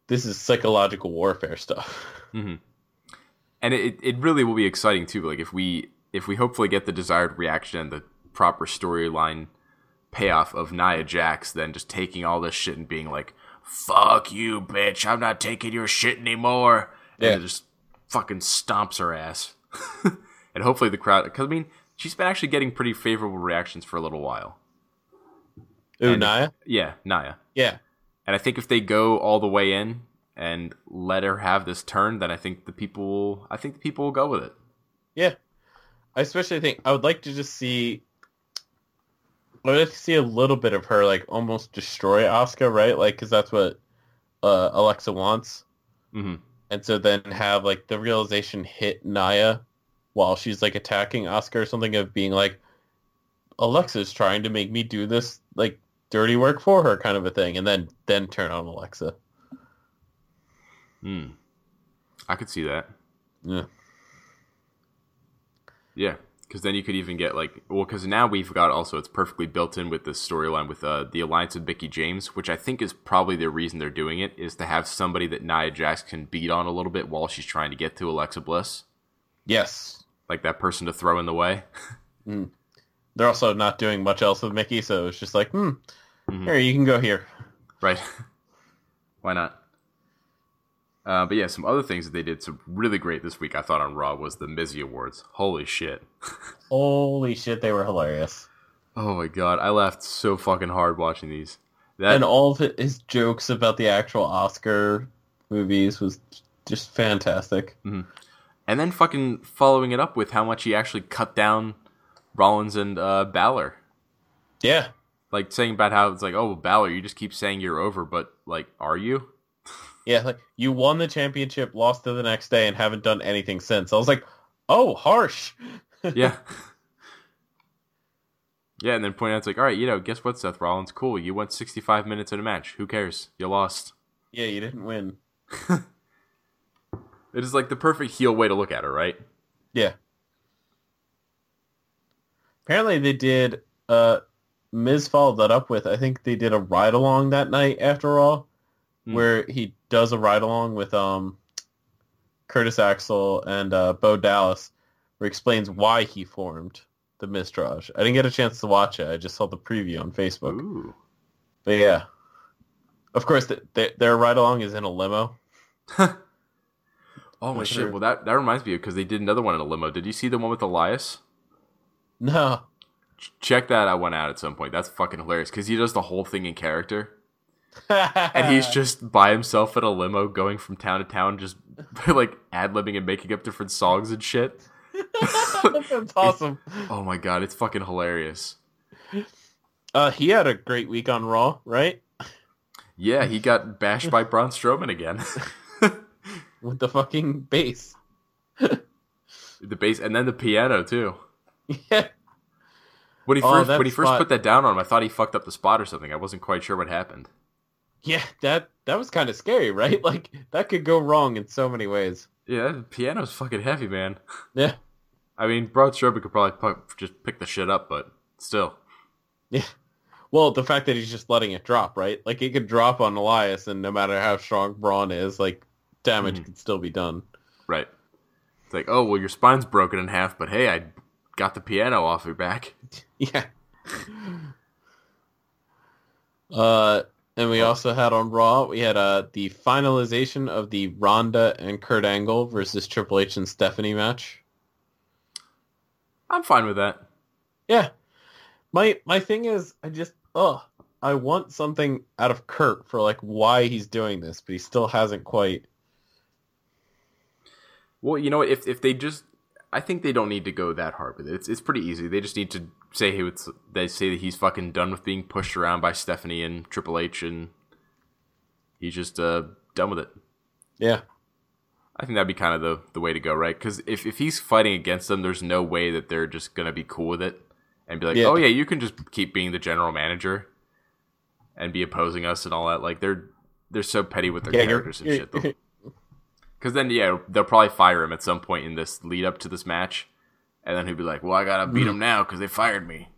this is psychological warfare stuff. hmm And it it really will be exciting too. Like if we if we hopefully get the desired reaction and the proper storyline payoff of Nia Jax, then just taking all this shit and being like, "Fuck you, bitch! I'm not taking your shit anymore," and Yeah. it just fucking stomps her ass. and hopefully the crowd, because I mean, she's been actually getting pretty favorable reactions for a little while. Ooh, And- Nia? Yeah, Naya. Yeah. And I think if they go all the way in and let her have this turn, then I think the people will, I think the people will go with it. Yeah. I especially think I would like to just see I would like to see a little bit of her like almost destroy Asuka, right? Like cuz that's what uh, Alexa wants. hmm And so then have like the realization hit Naya while she's like attacking Oscar or something of being like Alexa's trying to make me do this like dirty work for her kind of a thing and then then turn on Alexa. Mm. I could see that. Yeah. Yeah, because then you could even get like, well, because now we've got also it's perfectly built in with this storyline with uh, the alliance of Mickie James, which I think is probably the reason they're doing it is to have somebody that Nia Jax can beat on a little bit while she's trying to get to Alexa Bliss, Yes. like that person to throw in the way. They're also not doing much else with Mickie, so it's just like, hmm, Mhm. here you can go here. Right. Why not? Uh, but yeah, some other things that they did some really great this week I thought on Raw was the Mizzy Awards. Holy shit. Holy shit, they were hilarious. Oh my god, I laughed so fucking hard watching these. That and all of his jokes about the actual Oscar movies was just fantastic. and then fucking following it up with how much he actually cut down Rollins and uh, Balor. Yeah. Like saying about how it's like, oh Balor, you just keep saying you're over, but like, are you? Yeah, like you won the championship, lost to the next day, and haven't done anything since. I was like, oh, harsh. Yeah. yeah, and then point out it's like, all right, you know, guess what, Seth Rollins? Cool, you went 65 minutes in a match. Who cares? You lost. Yeah, you didn't win. It is like the perfect heel way to look at it, right? Yeah. Apparently they did uh Miz followed that up with I think they did a ride along that night after all Hmm. where he does a ride along with um Curtis Axel and uh Bo Dallas where he explains why he formed the Miztourage. I didn't get a chance to watch it. I just saw the preview on Facebook. Ooh. But yeah. Of course th- th- their ride along is in a limo. Oh my shit! Well, that that reminds me because they did another one in a limo. Did you see the one with Elias? No. Ch- Check that out one out at some point. That's fucking hilarious because he does the whole thing in character, and he's just by himself in a limo going from town to town, just like ad libbing and making up different songs and shit. That's awesome. Oh my god, it's fucking hilarious. Uh, he had a great week on Raw, right? Yeah, he got bashed by Braun Strowman again. With the fucking bass. the bass and then the piano too. Yeah. When he Oh, first that when he first spot- put that down on him, I thought he fucked up the spot or something. I wasn't quite sure what happened. Yeah, that that was kind of scary, right? Like that could go wrong in so many ways. Yeah, the piano's fucking heavy, man. Yeah. I mean, Braun Strowman could probably just pick the shit up, but still. Yeah. Well, the fact that he's just letting it drop, right? Like it could drop on Elias and no matter how strong Braun is, like damage Mhm. could still be done. Right. It's like, oh, well, your spine's broken in half, but hey, I got the piano off her back. Yeah. Uh and we also had on Raw, we had uh the finalization of the Ronda and Kurt Angle versus Triple H and Stephanie match. I'm fine with that. Yeah. My my thing is I just oh I want something out of Kurt for like why he's doing this, but he still hasn't quite Well, you know what? If if they just, I think they don't need to go that hard with it. It's it's pretty easy. They just need to say he would. They say that he's fucking done with being pushed around by Stephanie and Triple H, and he's just uh done with it. Yeah. I think that'd be kind of the, the way to go, right? Because if, if he's fighting against them, there's no way that they're just gonna be cool with it and be like, Yeah. oh yeah, you can just keep being the general manager and be opposing us and all that. Like they're they're so petty with their Yeah, characters and shit. Though. Because then yeah, they'll probably fire him at some point in this lead up to this match, and then he'll be like, well, I gotta beat him now because they fired me.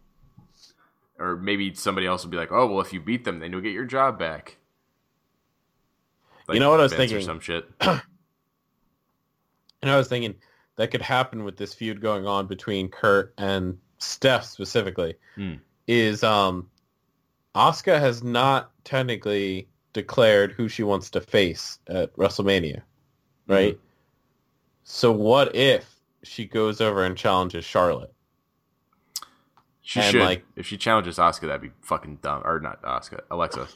Or maybe somebody else will be like, oh well, if you beat them, then you'll get your job back. You know what I was thinking? or? Some shit. And I was thinking that could happen with this feud going on between Kurt and Steph specifically. Hmm. Is um Asuka has not technically declared who she wants to face at WrestleMania. Right? So what if she goes over and challenges Charlotte? She And, should. like- if she challenges Oscar, that'd be fucking dumb. Or not Oscar, Alexa.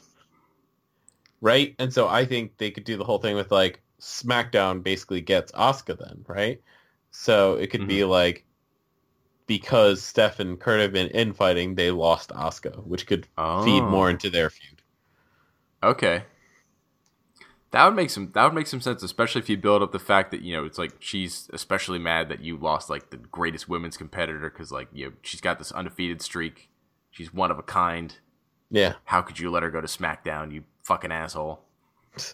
Right? And so I think they could do the whole thing with like SmackDown basically gets Oscar then, right? So it could be mm-hmm. like because Steph and Kurt have been infighting, they lost Oscar, which could Oh. feed more into their feud. Okay. That would make some. That would make some sense, especially if you build up the fact that you know it's like she's especially mad that you lost like the greatest women's competitor because like you know she's got this undefeated streak. She's one of a kind. Yeah. How could you let her go to SmackDown? You fucking asshole.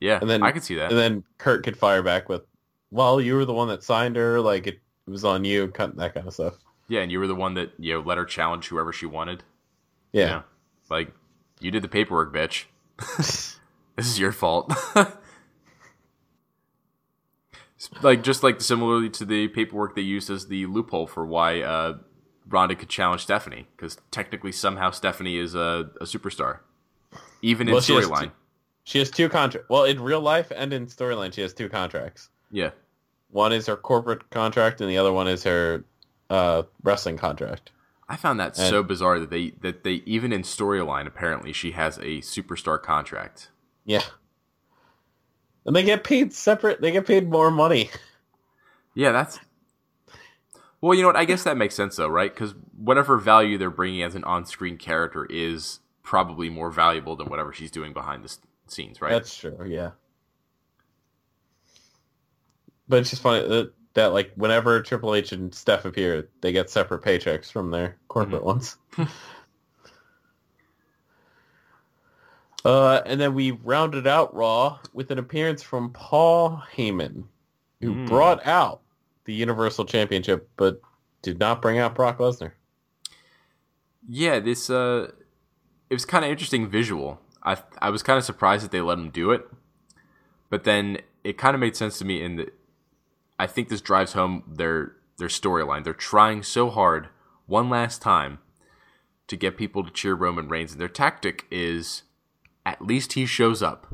Yeah, And then I could see that. And then Kurt could fire back with, "Well, you were the one that signed her. Like it was on you." cut- That kind of stuff. yeah, and you were the one that you know let her challenge whoever she wanted. Yeah. You know? like you did the paperwork, bitch. this is your fault. like just like similarly to the paperwork they used as the loophole for why uh, Ronda could challenge Stephanie, because technically somehow Stephanie is a, a superstar, even in Well, has storyline. She has two contracts. Well, in real life and in storyline, she has two contracts. Yeah, One is her corporate contract, and the other one is her uh, wrestling contract. I found that And- so bizarre that they that they even in storyline apparently she has a superstar contract. Yeah. And they get paid separate. They get paid more money. Yeah, that's. Well, you know what? I guess that makes sense though, right? Because whatever value they're bringing as an on-screen character is probably more valuable than whatever she's doing behind the scenes, right? That's true. Yeah. But it's just funny that, that like whenever Triple H and Steph appear, they get separate paychecks from their corporate mm-hmm. ones. uh, and then we rounded out Raw with an appearance from Paul Heyman, who Mm. brought out the Universal Championship, but did not bring out Brock Lesnar. Yeah, this uh, it was kind of interesting visual. I I was kind of surprised that they let him do it, but then it kind of made sense to me in that I think this drives home their their storyline. They're trying so hard one last time to get people to cheer Roman Reigns, and their tactic is at least he shows up.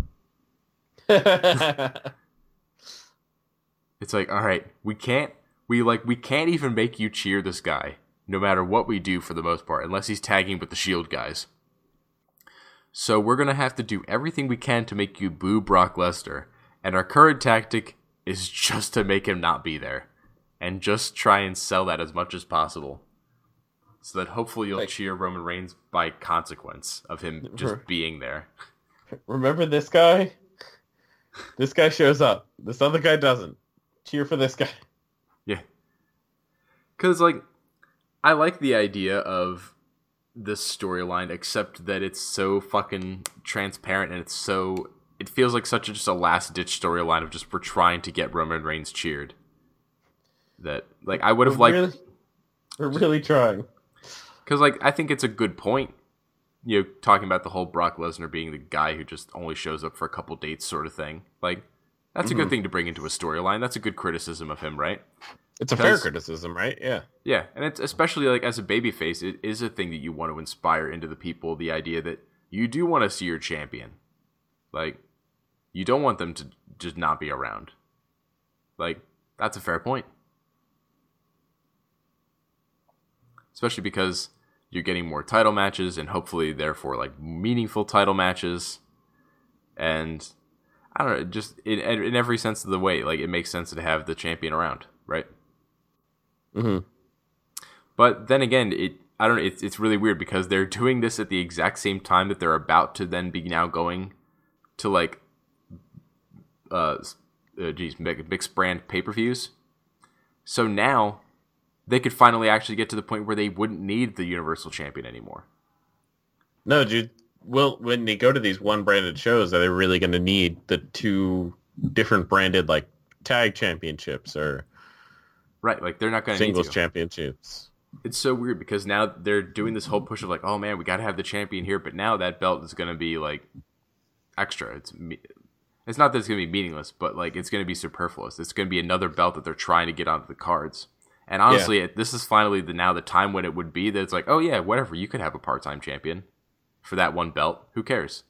It's like, all right, we can't we like we can't even make you cheer this guy, no matter what we do for the most part, unless he's tagging with the Shield guys. So we're gonna have to do everything we can to make you boo Brock Lesnar, and our current tactic is just to make him not be there, and just try and sell that as much as possible, so that hopefully you'll Like- cheer Roman Reigns by consequence of him just Sure. being there. Remember this guy? This guy shows up. This other guy doesn't. Cheer for this guy. Yeah. Cuz like I like the idea of this storyline except that it's so fucking transparent and it's so it feels like such a, just a last ditch storyline of just we're trying to get Roman Reigns cheered. That like I would have liked really, we're really trying. Cuz like I think it's a good point you know talking about the whole Brock Lesnar being the guy who just only shows up for a couple dates sort of thing. Like that's a good mm-hmm. thing to bring into a storyline. That's a good criticism of him, right? It's a fair criticism, right? Yeah. Yeah, and it's especially like as a babyface, it is a thing that you want to inspire into the people. The idea that you do want to see your champion, like you don't want them to just not be around. Like that's a fair point, especially because you're getting more title matches and hopefully, therefore, like meaningful title matches. And I don't know, just in in every sense of the way, like it makes sense to have the champion around, right? mm-hmm But then again, it I don't know. It's it's really weird because they're doing this at the exact same time that they're about to then be now going to like uh, uh geez, mi- mixed brand pay per views. So now they could finally actually get to the point where they wouldn't need the Universal Champion anymore. No, dude. Well, when they go to these one branded shows, are they really going to need the two different branded like tag championships or Right? Like they're not going to singles championships? it's so weird because now they're doing this whole push of like, oh man, we got to have the champion here, but now that belt is going to be like extra. It's it's not that it's going to be meaningless, but like it's going to be superfluous. It's going to be another belt that they're trying to get onto the cards. And honestly, it, this is finally the now the time when it would be that it's like, oh yeah, whatever, you could have a part time champion for that one belt. Who cares?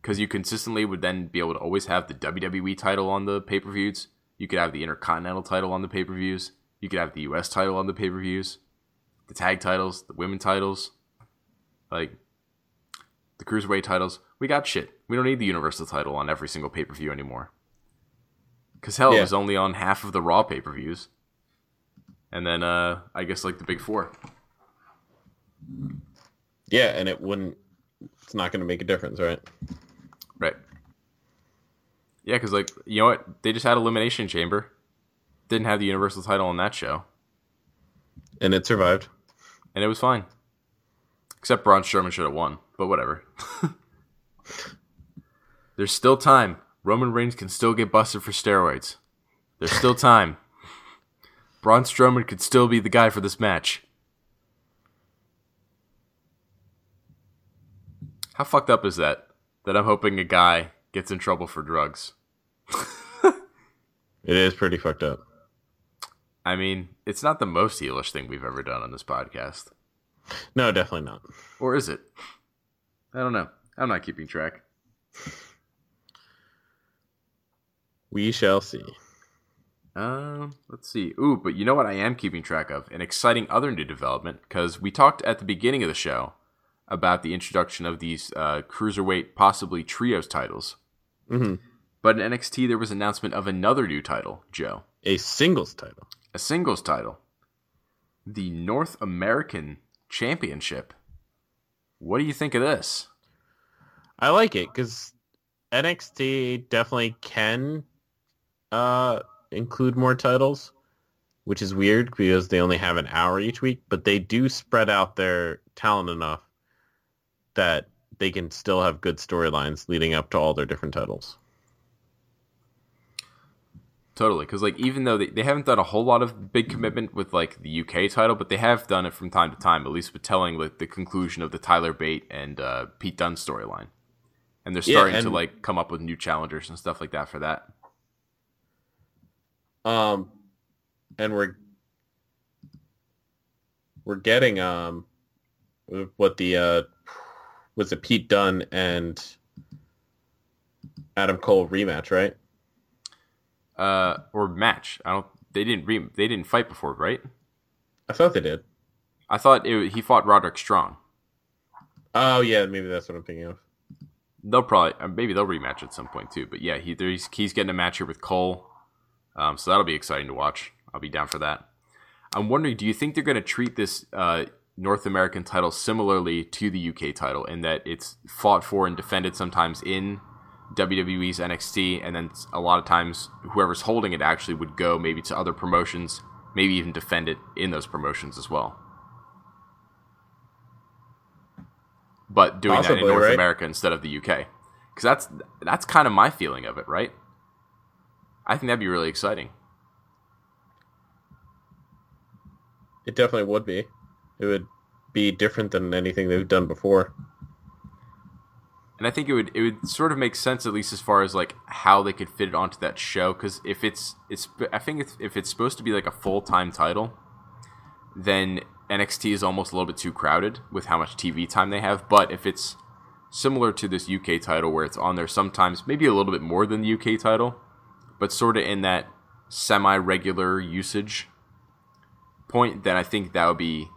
Because you consistently would then be able to always have the WWE title on the pay per views. You could have the Intercontinental title on the pay per views. You could have the US title on the pay per views the tag titles, the women titles, like the cruiserweight titles. We got shit. We don't need the universal title on every single pay per view anymore. Cause hell, it was only on half of the Raw pay per views, and then uh, I guess like the big four. Yeah, and it wouldn't. It's not going to make a difference, right? Right. Yeah, because like you know what, they just had Elimination Chamber, didn't have the universal title on that show, And it survived. and it was fine. Except Braun Strowman should have won, but whatever. There's still time. Roman Reigns can still get busted for steroids. There's still time. Braun Strowman could still be the guy for this match. How fucked up is that? That I'm hoping a guy gets in trouble for drugs. It is pretty fucked up. I mean, it's not the most heelish thing we've ever done on this podcast. No, definitely not. Or is it? I don't know. I'm not keeping track. We shall see. Um, let's see. Ooh, but you know what I am keeping track of? An exciting other new development because we talked at the beginning of the show about the introduction of these uh, cruiserweight, possibly trios titles. hmm But in NXT, there was announcement of another new title, Joe, A singles title. a singles title, the North American Championship. What do you think of this? I like it because NXT definitely can uh, include more titles, which is weird because they only have an hour each week, but they do spread out their talent enough that they can still have good storylines leading up to all their different titles. Totally, because like even though they, they haven't done a whole lot of big commitment with like the UK title, but they have done it from time to time, at least with telling like the conclusion of the Tyler Bate and uh, Pete Dunne storyline, and they're Yeah, starting to like come up with new challengers and stuff like that for that. Um, and we're we're getting um what the uh was it Pete Dunne and Adam Cole rematch, right? Uh, or match. I don't. They didn't re, They didn't fight before, right? I thought they did. I thought it, he fought Roderick Strong. Oh yeah, maybe that's what I'm thinking of. They'll probably uh, maybe they'll rematch at some point too. But yeah, he he's, he's getting a match here with Cole, um, so that'll be exciting to watch. I'll be down for that. I'm wondering, do you think they're going to treat this uh, North American title similarly to the UK title in that it's fought for and defended sometimes in WWE's NXT, and then a lot of times whoever's holding it actually would go maybe to other promotions, maybe even defend it in those promotions as well. But doing that in Possibly, North right? America instead of the UK, because that's that's kind of my feeling of it, right? I think that'd be really exciting. It definitely would be. It would be different than anything they've done before. and I think it would it would sort of make sense at least as far as like how they could fit it onto that show because if it's it's I think if, if it's supposed to be like a full time title, then NXT is almost a little bit too crowded with how much TV time they have. But if it's similar to this UK title where it's on there sometimes maybe a little bit more than the UK title, but sort of in that semi regular usage point, then I think that would be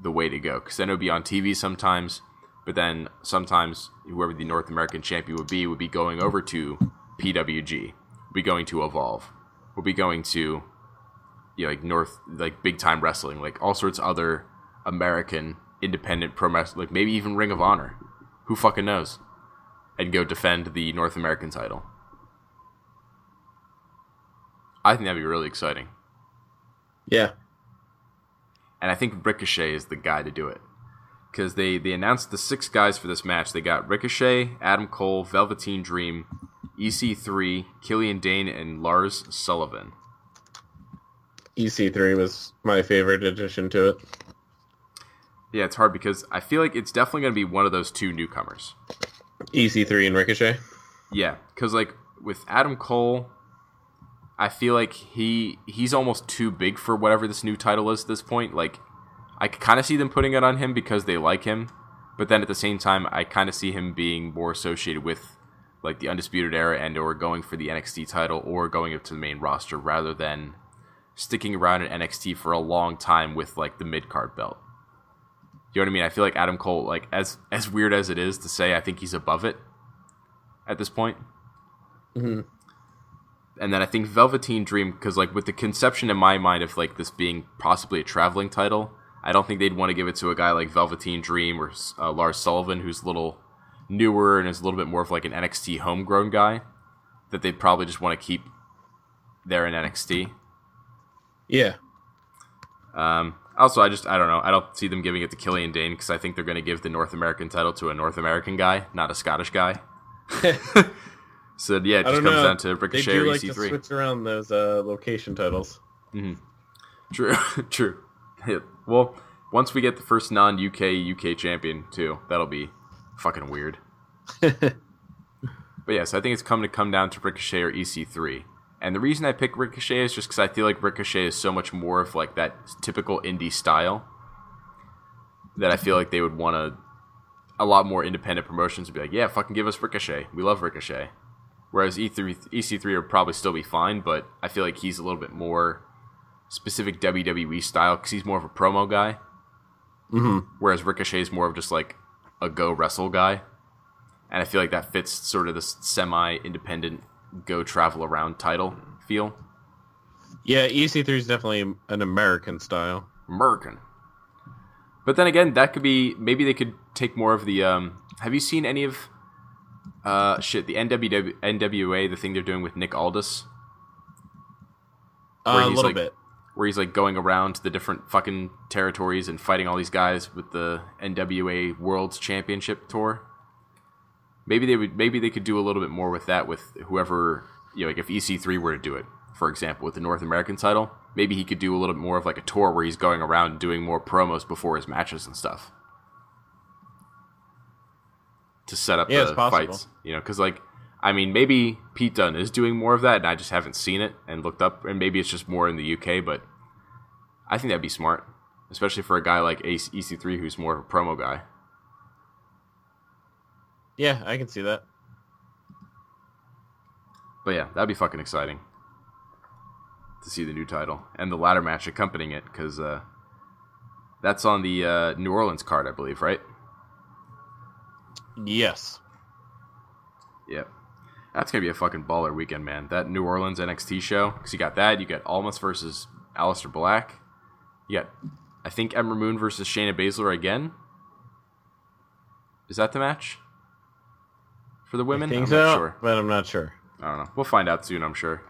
the way to go. Because then it would be on TV sometimes but then sometimes whoever the North American champion would be would be going over to PWG, would be going to Evolve, would be going to you know, like North like big time wrestling, like all sorts of other American independent pro wrestling, like maybe even Ring of Honor, who fucking knows, and go defend the North American title. I think that'd be really exciting, Yeah. and I think Ricochet is the guy to do it. because they they announced the six guys for this match. They got Ricochet, Adam Cole, Velveteen Dream, EC3, Killian Dain, and Lars Sullivan. EC3 E was my favorite addition to it. Yeah, it's hard because I feel like it's definitely going to be one of those two newcomers. EC3 E and Ricochet. Yeah, because like with Adam Cole, I feel like he he's almost too big for whatever this new title is at this point. Like, I kind of see them putting it on him because they like him, but then at the same time, I kind of see him being more associated with like the Undisputed Era and or going for the NXT title or going up to the main roster rather than sticking around in NXT for a long time with like the mid card belt. You know what I mean? I feel like Adam Cole, like as as weird as it is to say, I think he's above it at this point. Mhm. And then I think Velveteen Dream, because like with the conception in my mind of like this being possibly a traveling title, I don't think they'd want to give it to a guy like Velveteen Dream or uh, Lars Sullivan, who's a little newer and is a little bit more of like an NXT homegrown guy. That they'd probably just want to keep there in NXT. Yeah. Um, also, I just I don't know. I don't see them giving it to Killian Dain because I think they're going to give the North American title to a North American guy, not a Scottish guy. so yeah, it just comes know. down to They do or like to EC3. switch around those uh, location titles. True, true. Yeah. Well, once we get the first non UK UK champion too, that'll be fucking weird. but yes, I think it's coming to come down to Ricochet or EC3. And the reason I pick Ricochet is just because I feel like Ricochet is so much more of like that typical indie style that I feel like they would want to. A lot more independent promotions would be like, yeah, fucking give us Ricochet. We love Ricochet. Whereas E E3, EC3 would probably still be fine, but I feel like he's a little bit more specific WWE style because he's more of a promo guy, hmm whereas Ricochet is more of just like a go wrestle guy. And I feel like that fits sort of this semi independent go travel around title feel. Yeah, EC3 is definitely an American style. American. But then again, that could be maybe they could take more of the. Um, have you seen any of Uh, shit, the NWW, NWA, the thing they're doing with Nick Aldis, Uh, a little like- bit. where he's like going around to the different fucking territories and fighting all these guys with the NWA World's Championship tour. Maybe they would. Maybe they could do a little bit more with that with whoever you know, like if EC3 were to do it, for example, with the North American title. Maybe he could do a little bit more of like a tour where he's going around doing more promos before his matches and stuff to set up Yeah, the fights. You know, because like I mean, maybe Pete Dunne is doing more of that, and I just haven't seen it and looked up, and maybe it's just more in the UK. But I think that'd be smart, especially for a guy like Ace EC3 who's more of a promo guy. Yeah, I can see that. But yeah, that'd be fucking exciting to see the new title and the ladder match accompanying it, because uh, that's on the uh, New Orleans card, I believe, right? Yes. Yep. That's gonna be a fucking baller weekend, man. That New Orleans NXT show, because you got that, you got Almas versus Aleister Black, you got, I think Ember Moon versus Shayna Baszler again. Is that the match for the women? I think I'm so, not sure. but I'm not sure. I don't know. We'll find out soon, I'm sure.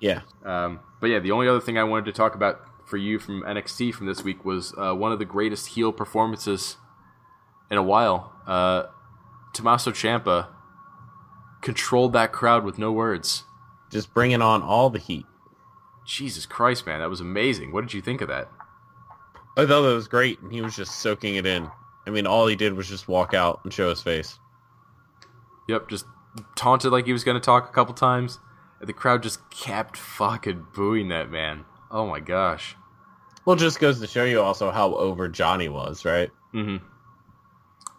Yeah. Um, but yeah, the only other thing I wanted to talk about for you from NXT from this week was uh, one of the greatest heel performances in a while. Uh, Tommaso Ciampa controlled that crowd with no words. Just bringing on all the heat. Jesus Christ, man, that was amazing. What did you think of that? I thought that was great, and he was just soaking it in. I mean, all he did was just walk out and show his face. Yep, just taunted like he was going to talk a couple times. And the crowd just kept fucking booing that man. Oh my gosh. Well, it just goes to show you also how over Johnny was, right? Mm-hmm.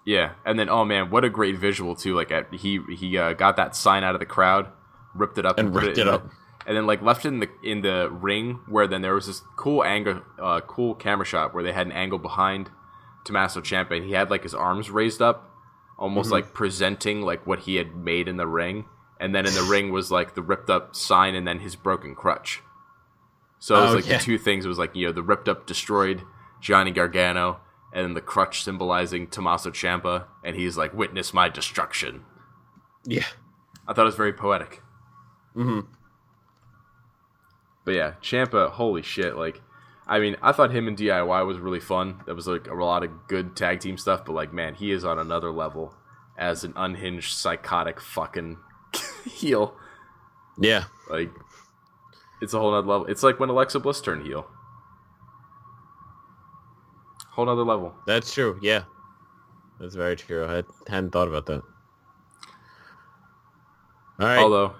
Yeah, and then oh man, what a great visual too! Like at, he he uh, got that sign out of the crowd, ripped it up, And put ripped it the- up. and then like left it in the in the ring where then there was this cool angle, uh, cool camera shot where they had an angle behind Tommaso Ciampa, and he had like his arms raised up, almost Mm-hmm. like presenting like what he had made in the ring, and then in the ring was like the ripped up sign and then his broken crutch. So it was Oh, like yeah. the two things. It was like you know the ripped up, destroyed Johnny Gargano, and then the crutch symbolizing Tommaso Ciampa, and he's like, "Witness my destruction." Yeah. I thought it was very poetic. hmm But yeah, Ciampa, holy shit! Like, I mean, I thought him and DIY was really fun. That was like a lot of good tag team stuff. But like, man, he is on another level as an unhinged, psychotic fucking heel. Yeah. Like, it's a whole nother level. It's like when Alexa Bliss turned heel. Whole nother level. That's true. Yeah. That's very true. I hadn't thought about that. All right. Although,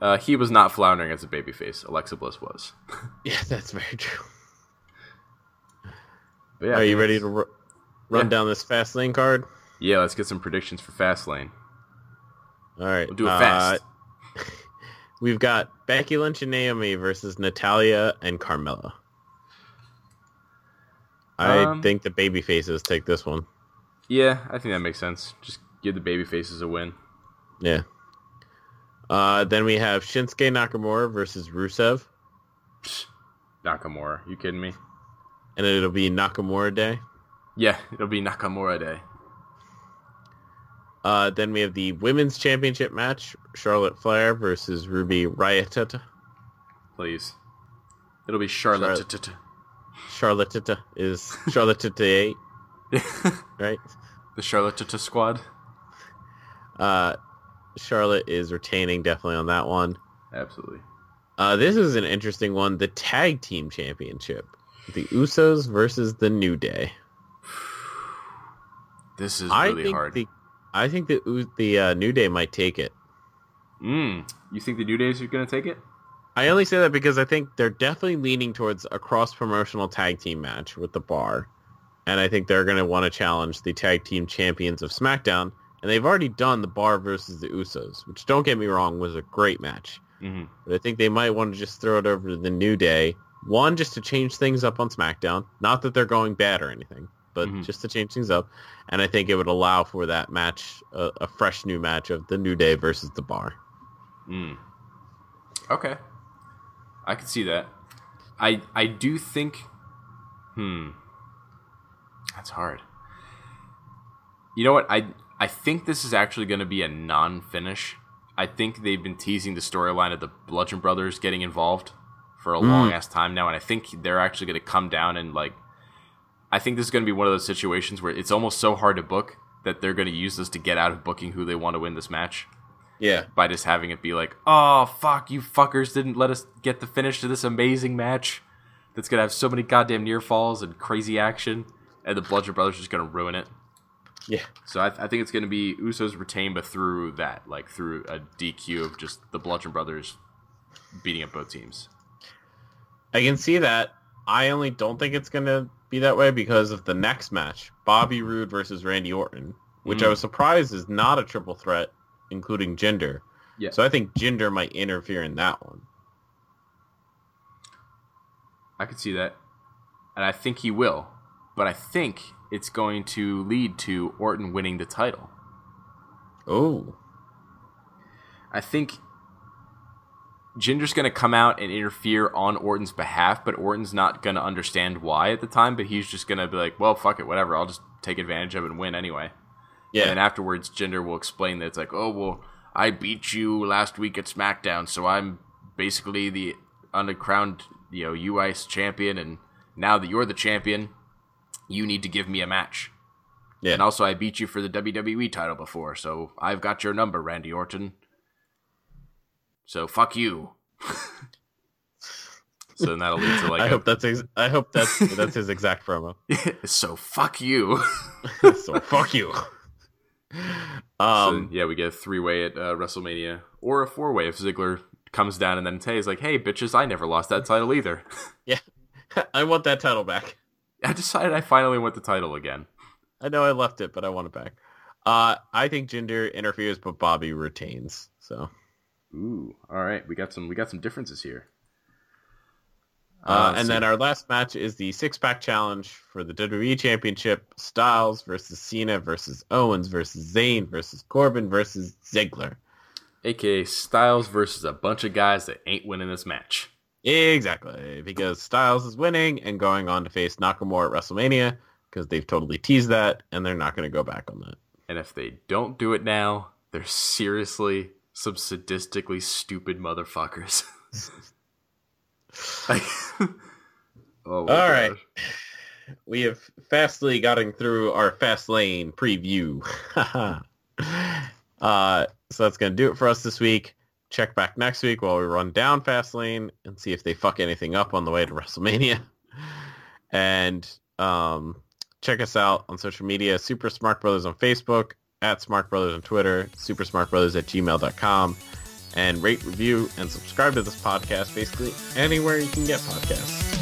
uh, he was not floundering as a babyface. Alexa Bliss was. yeah, that's very true. But yeah, Are you ready to ru- run Yeah. down this Fastlane card? Yeah, let's get some predictions for Fastlane. All right. We'll do it uh, fast. We've got Becky Lynch and Naomi versus Natalya and Carmella. I Um, think the baby faces take this one. Yeah, I think that makes sense. Just give the baby faces a win. Yeah. Uh, then we have Shinsuke Nakamura versus Rusev, Nakamura, you kidding me? and it'll be Nakamura Day. Yeah, it'll be Nakamura Day. Uh, then we have the Women's Championship match, Charlotte Flair versus Ruby Riott. Please. It'll be Charlotte. Charlotte. Charlotte is Charlotte 8, right? the Charlotte squad. Uh, Charlotte is retaining definitely on that one. Absolutely. Uh, this is an interesting one. The Tag Team Championship. The Usos versus the New Day. This is I really think hard. the I think the the uh, New Day might take it. Mm. You think the New Days are going to take it? I only say that because I think they're definitely leaning towards a cross promotional tag team match with the Bar, and I think they're going to want to challenge the tag team champions of SmackDown. And they've already done the Bar versus the Usos, which don't get me wrong was a great match. Mm-hmm. But I think they might want to just throw it over to the New Day. One, just to change things up on SmackDown. Not that they're going bad or anything, but Mhm. just to change things up. And I think it would allow for that match, a, a fresh new match of the New Day versus the Bar. Mm. Okay. I can see that. I I do think hmm. That's hard. You know what? I I think this is actually going to be a non-finish. I think they've been teasing the storyline of the Bludgeon Brothers getting involved for a long ass time now, and I think they're actually going to come down and like. I think this is going to be one of those situations where it's almost so hard to book that they're going to use this to get out of booking who they want to win this match Yeah. by just having it be like, oh fuck, you fuckers didn't let us get the finish to this amazing match that's gonna have so many goddamn near falls and crazy action, and the Bludgeon Brothers are just gonna ruin it. Yeah. So I, I think it's gonna be Usos retain, but through that, like through a DQ of just the Bludgeon Brothers beating up both teams. I can see that. I only don't think it's going to be that way because of the next match, Bobby Roode versus Randy Orton, which I Mm. was surprised is not a triple threat, including Jinder. Yeah. So I think Jinder might interfere in that one. I could see that, and I think he will, but I think it's going to lead to Orton winning the title. Oh. I think Jinder's going to come out and interfere on Orton's behalf, but Orton's not going to understand why at the time, but he's just going to be like, well, fuck it, whatever. I'll just take advantage of it and win anyway. Yeah. And afterwards, Jinder will explain that it's like, oh, well, I beat you last week at SmackDown, so I'm basically the uncrowned, you know, U.S. champion, and now that you're the champion, you need to give me a match. yeah. And also, I beat you for the WWE title before, so I've got your number, Randy Orton. So fuck you. so then that'll lead to like, I a, hope that's ex- I hope that's that's his exact promo. so fuck you. so fuck you. so, Um, yeah, we get a three way at uh, WrestleMania or a four way if Ziggler comes down and then Tay's like, hey bitches, I never lost that title either. yeah, I want that title back. I decided I finally want the title again. I know I left it, but I want it back. Uh, I think Jinder interferes, but Bobby retains. So Ooh, all right, we got some we got some differences here. Uh, and see. then our last match is the six pack challenge for the WWE Championship: Styles versus Cena versus Owens versus Zayn versus Corbin versus Ziggler. aka Styles versus a bunch of guys that ain't winning this match. Exactly, because Styles is winning and going on to face Nakamura at WrestleMania because they've totally teased that, and they're not going to go back on that. And if they don't do it now, they're seriously some sadistically stupid motherfuckers. oh All right. gosh. We have fastly gotten through our Fastlane preview. uh, so that's going to do it for us this week. Check back next week while we run down Fastlane and see if they fuck anything up on the way to WrestleMania. And um, check us out on social media, Super Smart Brothers on Facebook, at Smart Brothers on Twitter, Super Smart Brothers at gmail.com, and rate, review, and subscribe to this podcast basically anywhere you can get podcasts.